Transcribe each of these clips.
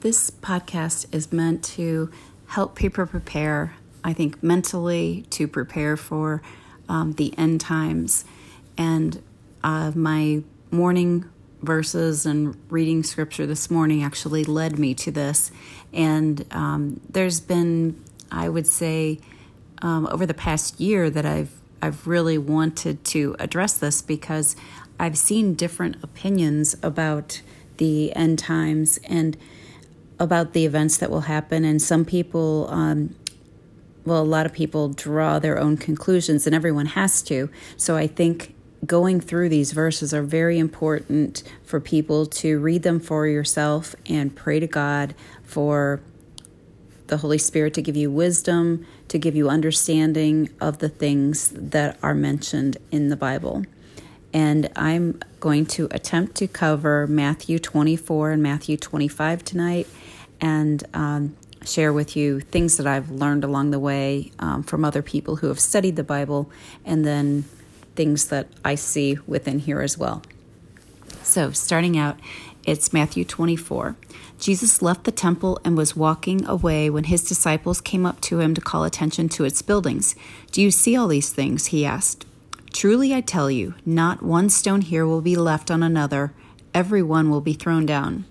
this podcast is meant to help people prepare, I think, mentally to prepare for um, the end times. And uh, my morning verses and reading scripture this morning actually led me to this. And um, there's been, I would say, um, over the past year that I've I've really wanted to address this because I've seen different opinions about the end times and about the events that will happen. And some people, um, well, a lot of people draw their own conclusions, and everyone has to. So I think going through these verses are very important for people to read them for yourself and pray to God for the Holy Spirit to give you wisdom, to give you understanding of the things that are mentioned in the Bible. And I'm going to attempt to cover Matthew 24 and Matthew 25 tonight and um, share with you things that I've learned along the way um, from other people who have studied the Bible and then things that I see within here as well. So, starting out, it's Matthew 24. Jesus left the temple and was walking away when his disciples came up to him to call attention to its buildings. Do you see all these things? He asked. Truly I tell you, not one stone here will be left on another, every one will be thrown down.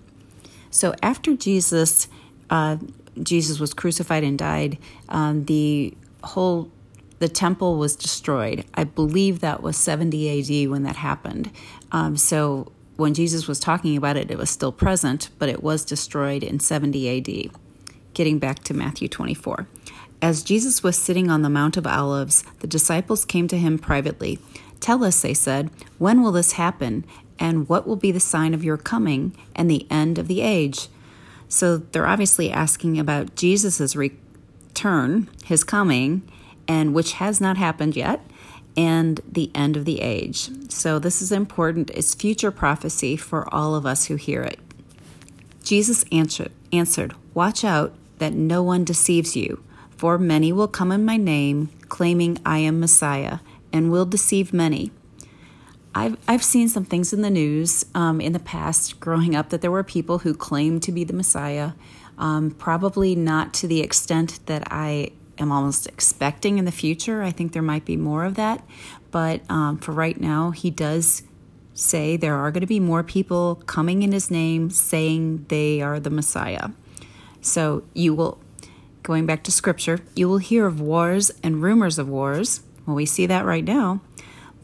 So after Jesus, uh, Jesus was crucified and died, um, the whole the temple was destroyed. I believe that was 70 AD when that happened. Um, so when Jesus was talking about it, it was still present, but it was destroyed in 70 AD. Getting back to Matthew 24. As Jesus was sitting on the Mount of Olives, the disciples came to him privately. Tell us, they said, when will this happen, and what will be the sign of your coming and the end of the age? So they're obviously asking about Jesus' return, his coming, and which has not happened yet, and the end of the age. So this is important. It's future prophecy for all of us who hear it. Jesus answered, answered Watch out that no one deceives you. For many will come in my name, claiming I am Messiah, and will deceive many. I've, I've seen some things in the news um, in the past growing up that there were people who claimed to be the Messiah, um, probably not to the extent that I am almost expecting in the future. I think there might be more of that. But um, for right now, he does say there are going to be more people coming in his name saying they are the Messiah. So you will going back to scripture, you will hear of wars and rumors of wars. Well, we see that right now.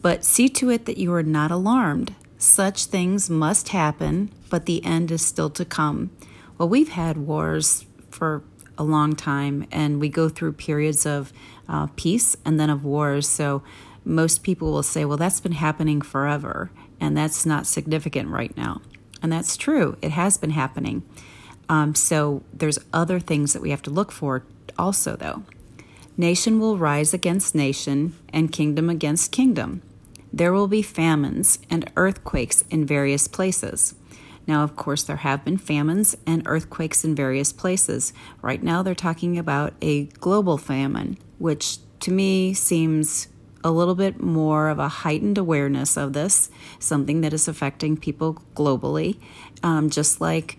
But see to it that you are not alarmed. Such things must happen, but the end is still to come. Well, we've had wars for a long time, and we go through periods of uh, peace and then of wars. So most people will say, well, that's been happening forever, and that's not significant right now. And that's true, it has been happening. Um, so there's other things that we have to look for also, though. Nation will rise against nation, and kingdom against kingdom. There will be famines and earthquakes in various places. Now, of course, there have been famines and earthquakes in various places. Right now, they're talking about a global famine, which to me seems a little bit more of a heightened awareness of this, something that is affecting people globally, um, just like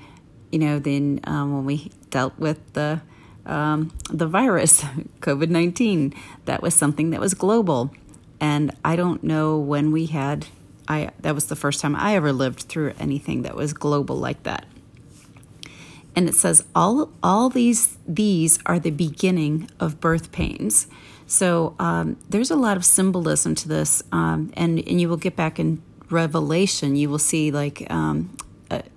you know, then um, when we dealt with the um, the virus, COVID nineteen, that was something that was global, and I don't know when we had. I that was the first time I ever lived through anything that was global like that. And it says all all these these are the beginning of birth pains. So um, there's a lot of symbolism to this, um, and and you will get back in Revelation. You will see like um,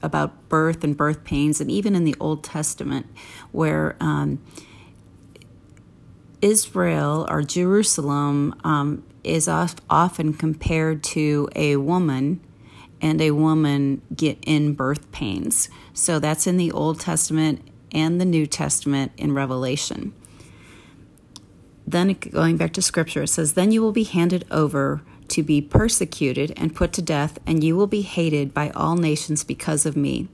about birth and birth pains, and even in the Old Testament, where um, Israel or Jerusalem um, is often compared to a woman, and a woman get in birth pains. So that's in the Old Testament and the New Testament in Revelation. Then going back to Scripture, it says, "Then you will be handed over." to be persecuted and put to death, and you will be hated by all nations because of me.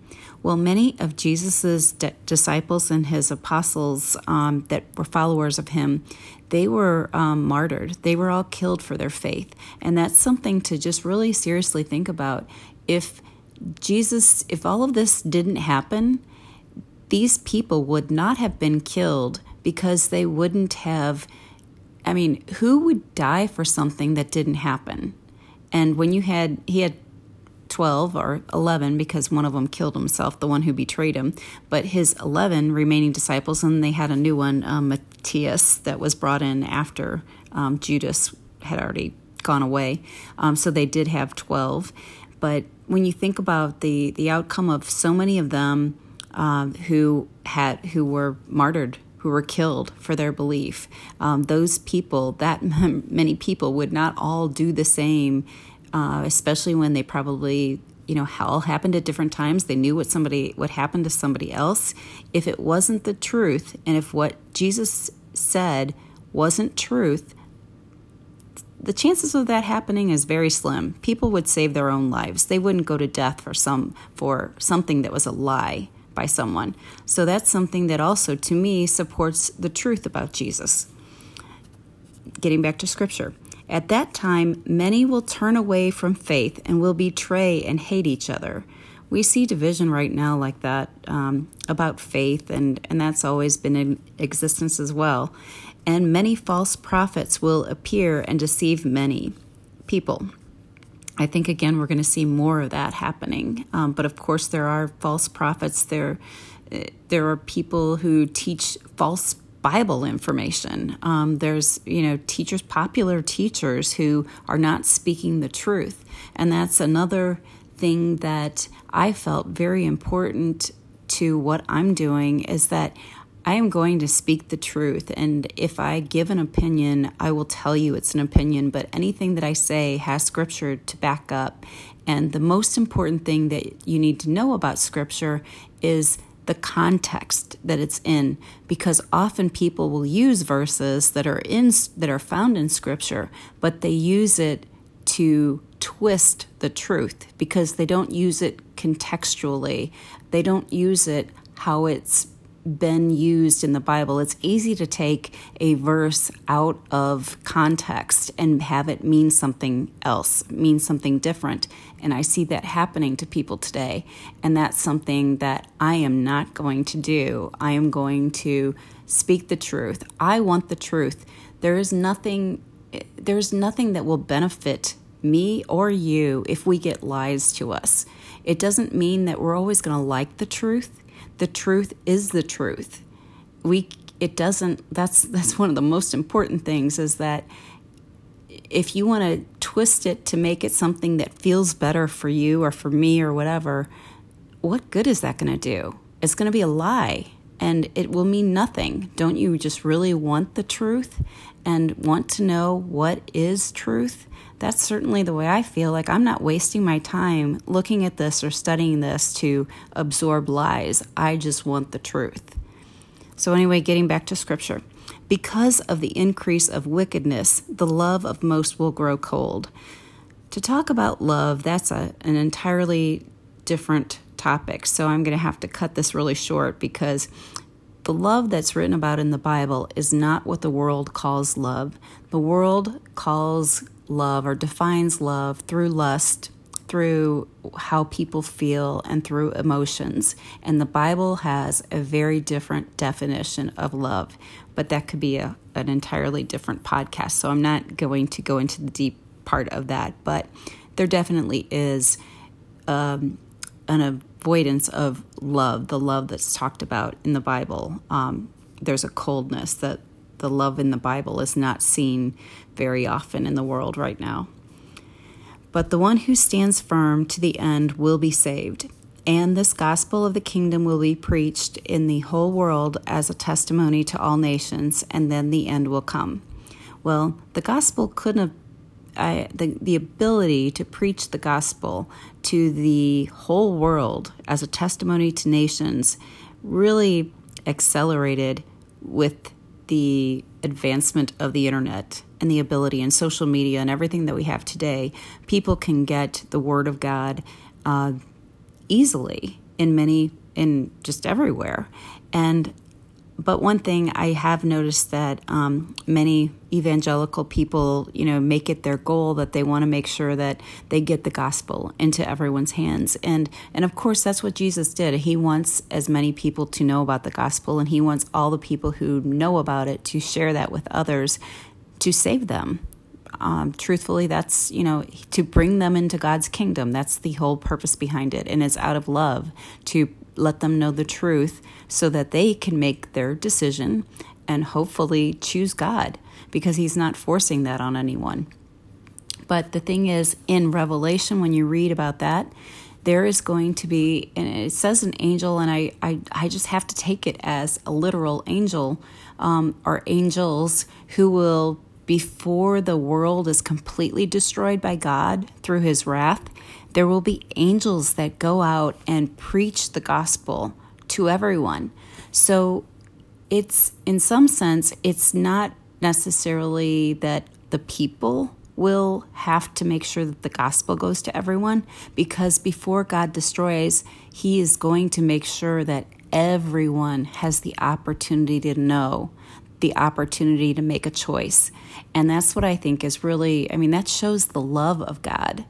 Well, many of Jesus' disciples and his apostles um, that were followers of him, they were um, martyred. They were all killed for their faith. And that's something to just really seriously think about. If Jesus, if all of this didn't happen, these people would not have been killed because they wouldn't have. I mean, who would die for something that didn't happen? And when you had, he had 12 or 11 because one of them killed himself, the one who betrayed him, but his 11 remaining disciples, and they had a new one, um, Matthias, that was brought in after um, Judas had already gone away. Um, so they did have 12. But when you think about the, the outcome of so many of them uh, who had who were martyred who were killed for their belief. Um, those people, that many people, would not all do the same uh, especially when they probably you know all happened at different times. They knew what somebody what happened to somebody else. If it wasn't the truth and if what jesus said wasn't truth the chances of that happening is very slim. People would save their own lives. They wouldn't go to death for some for something that was a lie by someone. So that's something that also to me supports the truth about jesus. Getting back to scripture at that time, many will turn away from faith and will betray and hate each other. We see division right now like that um, about faith, and, and that's always been in existence as well. And many false prophets will appear and deceive many people. I think again we're going to see more of that happening. Um, but of course, there are false prophets. There, there are people who teach false Bible information. Um, there's, you know, teachers, popular teachers who are not speaking the truth. And that's another thing that I felt very important to what I'm doing is that I am going to speak the truth. And if I give an opinion, I will tell you it's an opinion, but anything that I say has scripture to back up. And the most important thing that you need to know about scripture is the context that it's in because often people will use verses that are in that are found in scripture but they use it to twist the truth because they don't use it contextually they don't use it how it's been used in the Bible. It's easy to take a verse out of context and have it mean something else, mean something different. And I see that happening to people today. And that's something that I am not going to do. I am going to speak the truth. I want the truth. There is nothing there's nothing that will benefit me or you if we get lies to us. It doesn't mean that we're always going to like the truth the truth is the truth. We it doesn't that's that's one of the most important things is that if you want to twist it to make it something that feels better for you or for me or whatever, what good is that going to do? It's going to be a lie and it will mean nothing. Don't you just really want the truth and want to know what is truth? that's certainly the way I feel. Like I'm not wasting my time looking at this or studying this to absorb lies. I just want the truth. So, anyway, getting back to scripture. Because of the increase of wickedness, the love of most will grow cold. To talk about love, that's a, an entirely different topic. So, I'm going to have to cut this really short because the love that's written about in the Bible is not what the world calls love. The world calls love or defines love through lust, through how people feel, and through emotions. And the Bible has a very different definition of love, but that could be a, an entirely different podcast. So I'm not going to go into the deep part of that, but there definitely is um, an avoidance of love, the love that's talked about in the Bible. Um, there's a coldness that the love in the Bible is not seen very often in the world right now. But the one who stands firm to the end will be saved, and this gospel of the kingdom will be preached in the whole world as a testimony to all nations, and then the end will come. Well, the gospel couldn't have I, the, the ability to preach the gospel to the whole world as a testimony to nations really accelerated with the advancement of the internet and the ability and social media and everything that we have today, people can get the word of God uh, easily in many, in just everywhere. And but one thing I have noticed that um, many evangelical people, you know, make it their goal that they want to make sure that they get the gospel into everyone's hands, and and of course that's what Jesus did. He wants as many people to know about the gospel, and he wants all the people who know about it to share that with others, to save them. Um, truthfully, that's you know to bring them into God's kingdom. That's the whole purpose behind it, and it's out of love to let them know the truth so that they can make their decision and hopefully choose God because He's not forcing that on anyone. But the thing is, in Revelation, when you read about that, there is going to be, and it says an angel, and I, I, I just have to take it as a literal angel, um, or angels who will, before the world is completely destroyed by God through his wrath, there will be angels that go out and preach the gospel to everyone. So it's, in some sense, it's not necessarily that the people will have to make sure that the gospel goes to everyone because before God destroys, He is going to make sure that everyone has the opportunity to know, the opportunity to make a choice. And that's what I think is really, I mean, that shows the love of God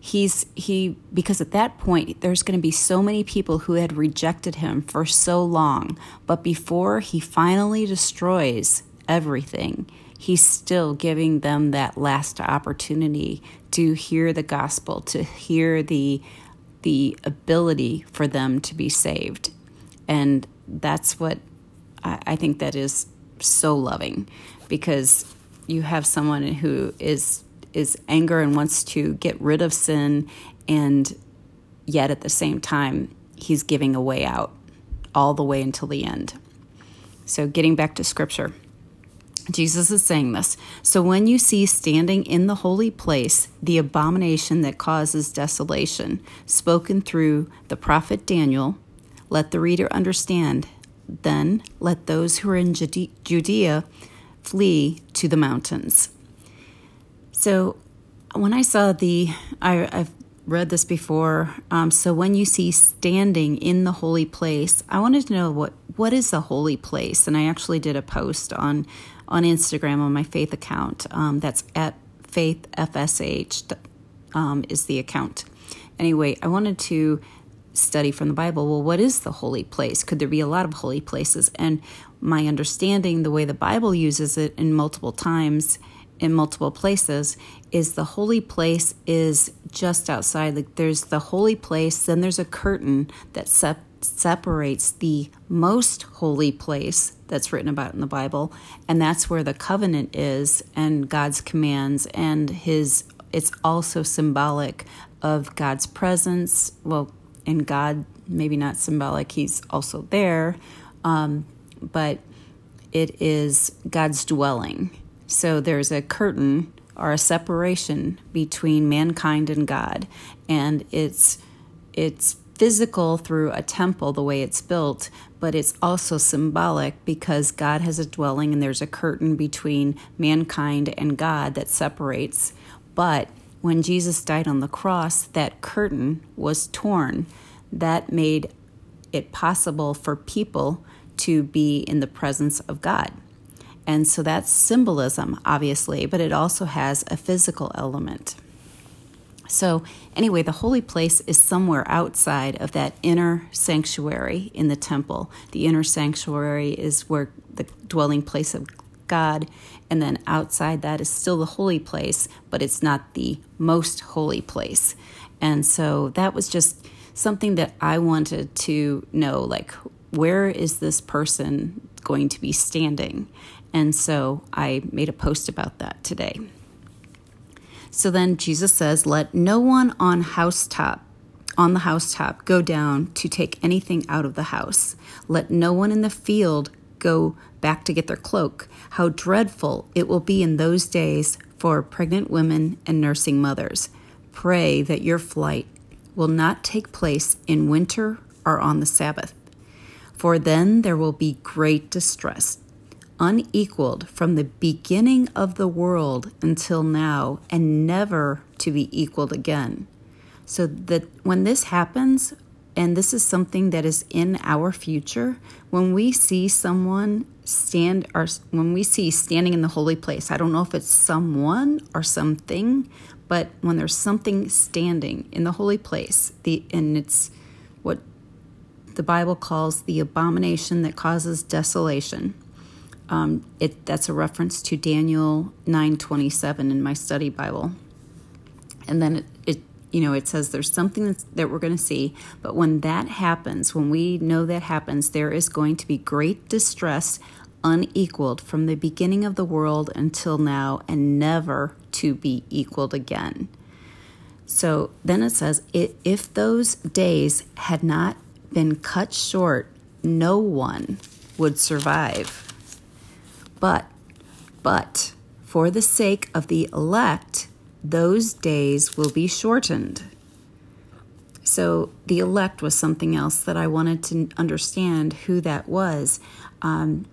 he's he because at that point there's going to be so many people who had rejected him for so long but before he finally destroys everything he's still giving them that last opportunity to hear the gospel to hear the the ability for them to be saved and that's what I, I think that is so loving because you have someone who is is anger and wants to get rid of sin, and yet at the same time, he's giving a way out all the way until the end. So, getting back to scripture, Jesus is saying this. So, when you see standing in the holy place the abomination that causes desolation, spoken through the prophet Daniel, let the reader understand. Then let those who are in Judea flee to the mountains. So when I saw the, I, have read this before. Um, so when you see standing in the holy place, I wanted to know what what is the holy place, and I actually did a post on on Instagram on my faith account. Um, that's at faith fsh um, is the account. Anyway, I wanted to study from the Bible. Well, what is the holy place? Could there be a lot of holy places? And my understanding, the way the Bible uses it in multiple times in multiple places is the holy place is just outside like there's the holy place then there's a curtain that sep- separates the most holy place that's written about in the bible and that's where the covenant is and god's commands and his it's also symbolic of god's presence well and god maybe not symbolic he's also there um, but it is god's dwelling so there's a curtain or a separation between mankind and God, and it's it's physical through a temple the way it's built, but it's also symbolic because God has a dwelling and there's a curtain between mankind and God that separates. But when Jesus died on the cross, that curtain was torn. That made it possible for people to be in the presence of God. And so that's symbolism, obviously, but it also has a physical element. So, anyway, the holy place is somewhere outside of that inner sanctuary in the temple. The inner sanctuary is where the dwelling place of God, and then outside that is still the holy place, but it's not the most holy place. And so that was just something that I wanted to know like, where is this person going to be standing? And so I made a post about that today. So then Jesus says, Let no one on housetop on the housetop go down to take anything out of the house. Let no one in the field go back to get their cloak. How dreadful it will be in those days for pregnant women and nursing mothers. Pray that your flight will not take place in winter or on the Sabbath, for then there will be great distress unequaled from the beginning of the world until now and never to be equaled again. So that when this happens, and this is something that is in our future. When we see someone stand, or when we see standing in the holy place, I don't know if it's someone or something, but when there's something standing in the holy place, the and it's what the Bible calls the abomination that causes desolation. Um, it that's a reference to Daniel nine twenty seven in my study Bible, and then it, it you know it says there's something that we're going to see, but when that happens, when we know that happens, there is going to be great distress, unequaled from the beginning of the world until now, and never to be equaled again. So then it says, if those days had not been cut short, no one would survive. But, but, for the sake of the elect, those days will be shortened. So, the elect was something else that I wanted to understand who that was. Um,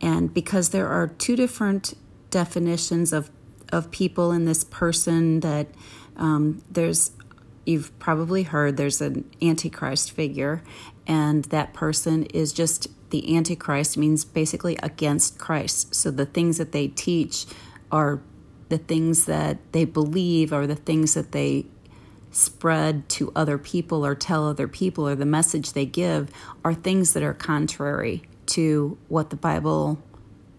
and because there are two different definitions of, of people in this person, that um, there's, you've probably heard, there's an antichrist figure, and that person is just the Antichrist means basically against Christ. So the things that they teach are the things that they believe or the things that they spread to other people or tell other people or the message they give are things that are contrary to what the Bible,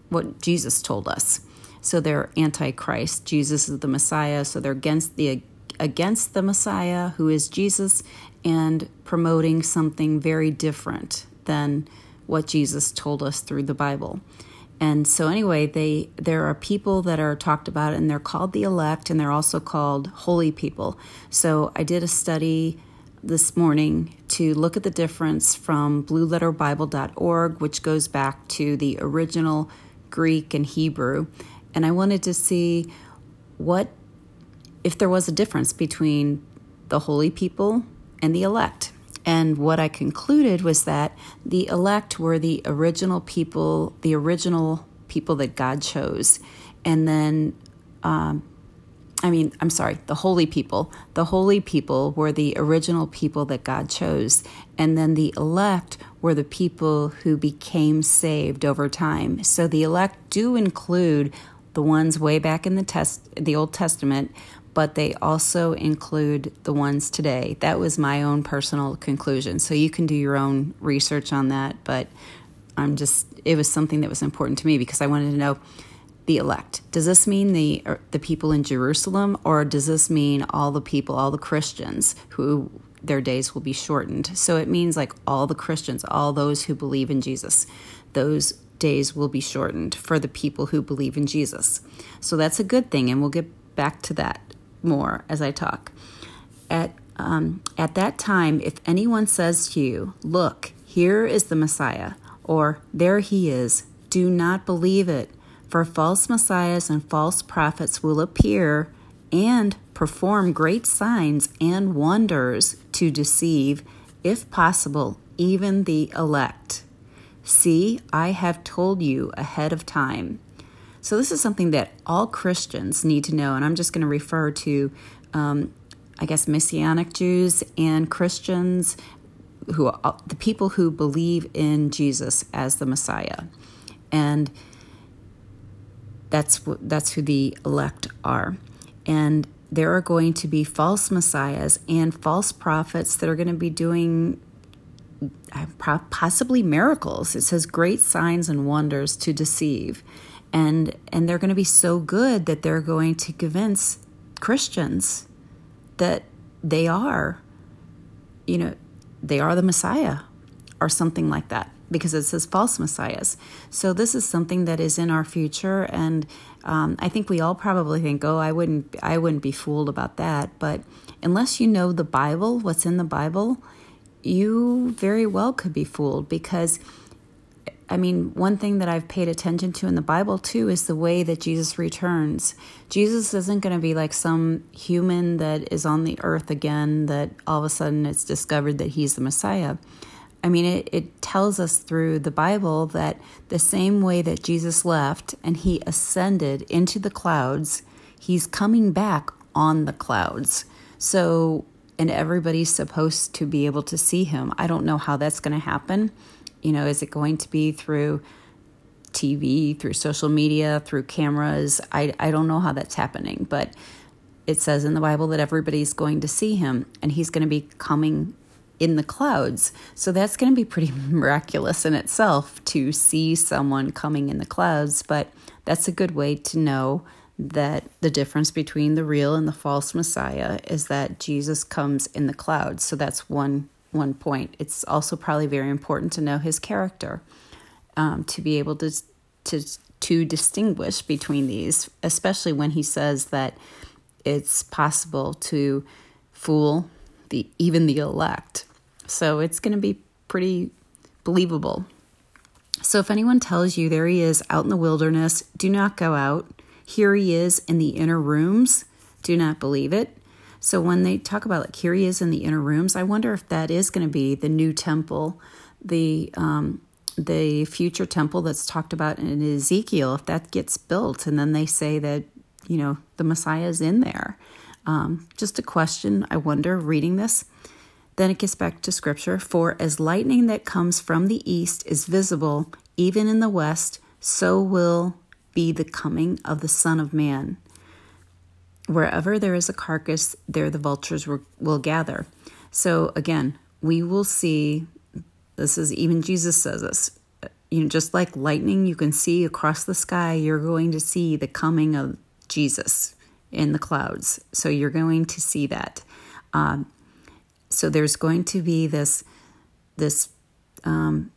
what Jesus told us. So they're antichrist. Jesus is the Messiah, so they're against the against the Messiah who is Jesus and promoting something very different than what Jesus told us through the Bible. And so anyway, they there are people that are talked about and they're called the elect and they're also called holy people. So I did a study this morning to look at the difference from blueletterbible.org which goes back to the original Greek and Hebrew and I wanted to see what if there was a difference between the holy people and the elect. And what I concluded was that the elect were the original people, the original people that God chose. And then, um, I mean, I'm sorry, the holy people. The holy people were the original people that God chose. And then the elect were the people who became saved over time. So the elect do include the ones way back in the test the Old Testament, but they also include the ones today. That was my own personal conclusion. So you can do your own research on that, but I'm just it was something that was important to me because I wanted to know the elect. Does this mean the the people in Jerusalem or does this mean all the people, all the Christians who their days will be shortened? So it means like all the Christians, all those who believe in Jesus. Those days will be shortened for the people who believe in Jesus. So that's a good thing and we'll get back to that more as I talk. At, um, at that time, if anyone says to you, Look, here is the Messiah, or There he is, do not believe it, for false messiahs and false prophets will appear and perform great signs and wonders to deceive, if possible, even the elect. See, I have told you ahead of time. So, this is something that all Christians need to know, and I'm just going to refer to, um, I guess, Messianic Jews and Christians who are the people who believe in Jesus as the Messiah. And that's that's who the elect are. And there are going to be false messiahs and false prophets that are going to be doing uh, possibly miracles. It says great signs and wonders to deceive and and they're going to be so good that they're going to convince Christians that they are you know they are the Messiah or something like that because it says false messiahs. So this is something that is in our future, and um, I think we all probably think, "Oh, I wouldn't, I wouldn't be fooled about that." But unless you know the Bible, what's in the Bible, you very well could be fooled because I mean, one thing that I've paid attention to in the Bible too is the way that Jesus returns. Jesus isn't going to be like some human that is on the earth again, that all of a sudden it's discovered that he's the Messiah. I mean, it, it tells us through the Bible that the same way that Jesus left and he ascended into the clouds, he's coming back on the clouds. So and everybody's supposed to be able to see him. I don't know how that's going to happen. You know, is it going to be through TV, through social media, through cameras? I, I don't know how that's happening, but it says in the Bible that everybody's going to see him and he's going to be coming in the clouds. So that's going to be pretty miraculous in itself to see someone coming in the clouds, but that's a good way to know that the difference between the real and the false Messiah is that Jesus comes in the clouds. So that's one one point. It's also probably very important to know his character, um, to be able to to to distinguish between these, especially when he says that it's possible to fool the even the elect. So it's going to be pretty believable. So if anyone tells you there he is out in the wilderness, do not go out. Here he is in the inner rooms, do not believe it. So when they talk about like here he is in the inner rooms, I wonder if that is going to be the new temple, the um, the future temple that's talked about in Ezekiel. If that gets built, and then they say that you know the Messiah is in there. Um, just a question. I wonder reading this. Then it gets back to scripture. For as lightning that comes from the east is visible even in the west, so will be the coming of the Son of Man. Wherever there is a carcass, there the vultures will, gather. So again, we will see this is even Jesus says this. You know, just like lightning you can see across the sky, you're going to see the coming of Jesus in the clouds. So you're going to see that. Um, so there's going to be this this um,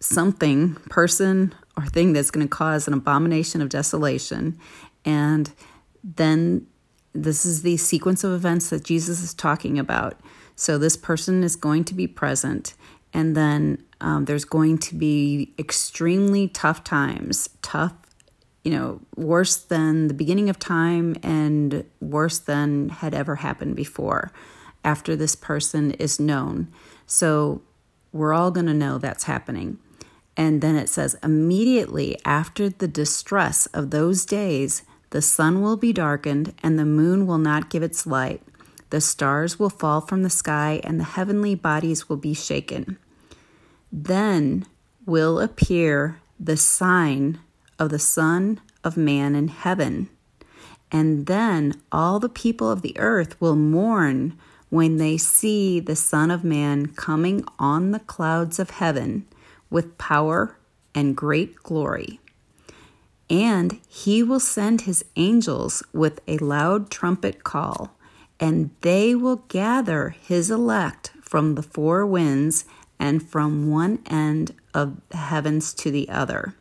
something person or thing that's going to cause an abomination of desolation, and then this is the sequence of events that Jesus is talking about. So this person is going to be present, and then um, there's going to be extremely tough times, tough, you know, worse than the beginning of time and worse than had ever happened before after this person is known. So we're all going to know that's happening. And then it says, immediately after the distress of those days, the sun will be darkened, and the moon will not give its light. The stars will fall from the sky, and the heavenly bodies will be shaken. Then will appear the sign of the Son of Man in heaven. And then all the people of the earth will mourn when they see the Son of Man coming on the clouds of heaven with power and great glory. And he will send his angels with a loud trumpet call, and they will gather his elect from the four winds and from one end of the heavens to the other.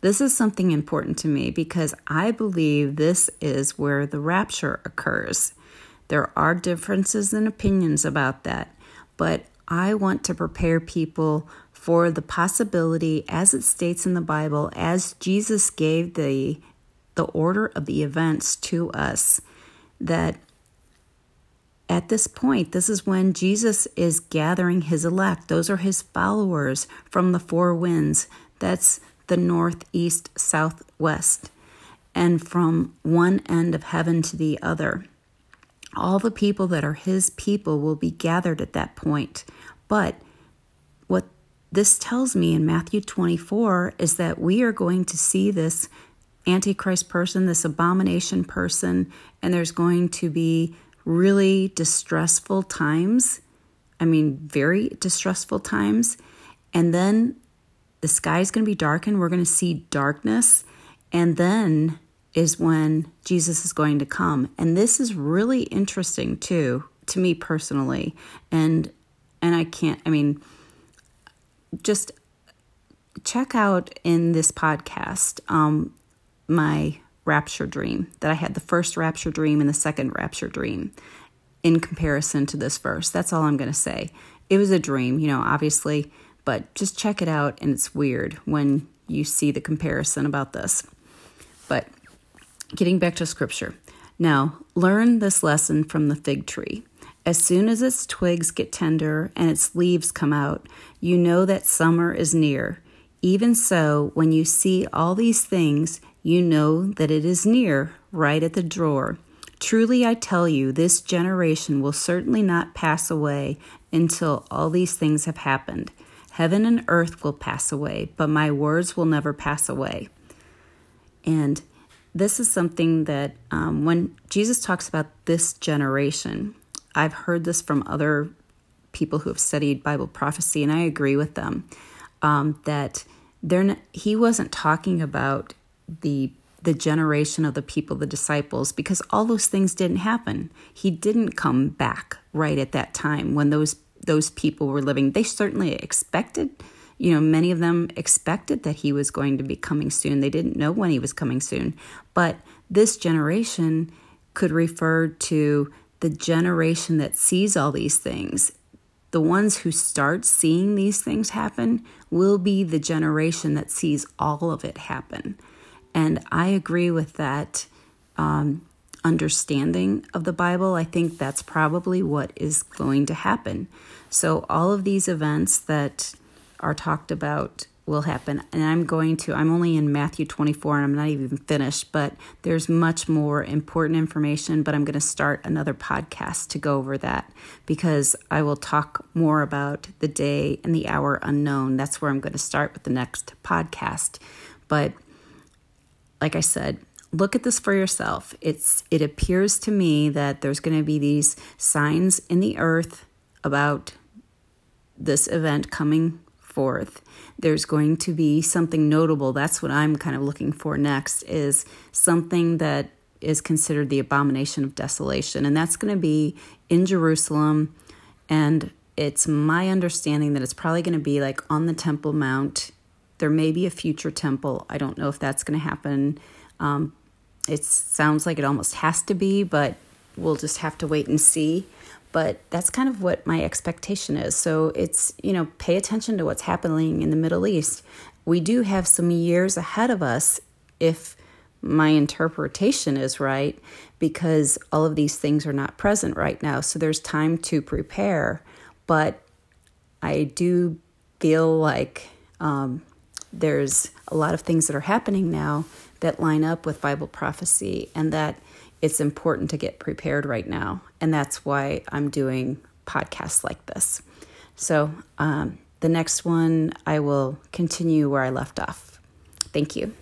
This is something important to me because I believe this is where the rapture occurs. There are differences in opinions about that, but I want to prepare people for the possibility, as it states in the Bible, as Jesus gave the, the order of the events to us, that at this point, this is when Jesus is gathering his elect. Those are his followers from the four winds. That's the north, east, south, west, and from one end of heaven to the other. All the people that are his people will be gathered at that point. But what this tells me in Matthew 24 is that we are going to see this Antichrist person, this abomination person, and there's going to be really distressful times. I mean, very distressful times. And then the sky is going to be darkened. We're going to see darkness. And then is when Jesus is going to come. And this is really interesting too to me personally. And and I can't I mean just check out in this podcast um, my rapture dream that I had the first rapture dream and the second rapture dream in comparison to this verse. That's all I'm going to say. It was a dream, you know, obviously, but just check it out and it's weird when you see the comparison about this. But getting back to scripture. Now, learn this lesson from the fig tree. As soon as its twigs get tender and its leaves come out, you know that summer is near. Even so, when you see all these things, you know that it is near, right at the door. Truly I tell you, this generation will certainly not pass away until all these things have happened. Heaven and earth will pass away, but my words will never pass away. And this is something that um, when Jesus talks about this generation, I've heard this from other people who have studied Bible prophecy, and I agree with them um, that they're he wasn't talking about the the generation of the people, the disciples, because all those things didn't happen. He didn't come back right at that time when those those people were living. They certainly expected, you know, many of them expected that he was going to be coming soon. They didn't know when he was coming soon. But this generation could refer to the generation that sees all these things. The ones who start seeing these things happen will be the generation that sees all of it happen. And I agree with that um, understanding of the Bible. I think that's probably what is going to happen. So, all of these events that are talked about will happen. And I'm going to, I'm only in Matthew 24 and I'm not even finished, but there's much more important information. But I'm going to start another podcast to go over that because I will talk more about the day and the hour unknown. That's where I'm going to start with the next podcast. But like I said, look at this for yourself. It's it appears to me that there's going to be these signs in the earth about this event coming forth. There's going to be something notable. That's what I'm kind of looking for next is something that is considered the abomination of desolation and that's going to be in Jerusalem and it's my understanding that it's probably going to be like on the Temple Mount there may be a future temple. I don't know if that's going to happen. Um, it sounds like it almost has to be, but we'll just have to wait and see. But that's kind of what my expectation is. So it's, you know, pay attention to what's happening in the Middle East. We do have some years ahead of us if my interpretation is right, because all of these things are not present right now. So there's time to prepare. But I do feel like um, there's a lot of things that are happening now that line up with Bible prophecy, and that it's important to get prepared right now. And that's why I'm doing podcasts like this. So, um, the next one, I will continue where I left off. Thank you.